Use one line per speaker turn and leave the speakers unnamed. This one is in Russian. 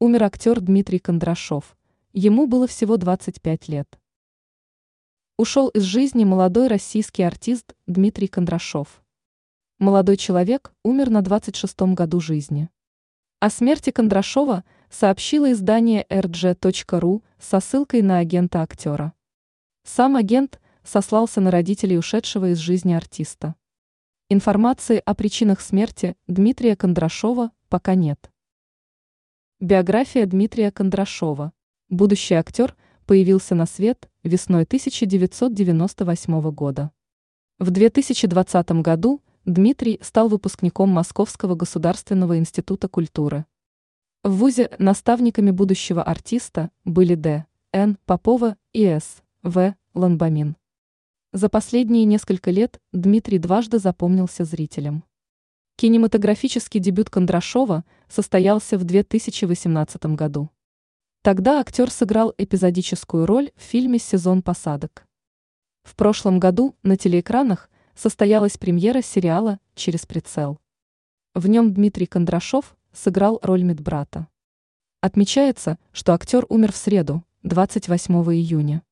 умер актер Дмитрий Кондрашов. Ему было всего 25 лет. Ушел из жизни молодой российский артист Дмитрий Кондрашов. Молодой человек умер на 26-м году жизни. О смерти Кондрашова сообщило издание rg.ru со ссылкой на агента актера. Сам агент сослался на родителей ушедшего из жизни артиста. Информации о причинах смерти Дмитрия Кондрашова пока нет. Биография Дмитрия Кондрашова. Будущий актер появился на свет весной 1998 года. В 2020 году Дмитрий стал выпускником Московского государственного института культуры. В ВУЗе наставниками будущего артиста были Д. Н. Попова и С. В. Ланбамин. За последние несколько лет Дмитрий дважды запомнился зрителям. Кинематографический дебют Кондрашова состоялся в 2018 году. Тогда актер сыграл эпизодическую роль в фильме «Сезон посадок». В прошлом году на телеэкранах состоялась премьера сериала «Через прицел». В нем Дмитрий Кондрашов сыграл роль медбрата. Отмечается, что актер умер в среду, 28 июня.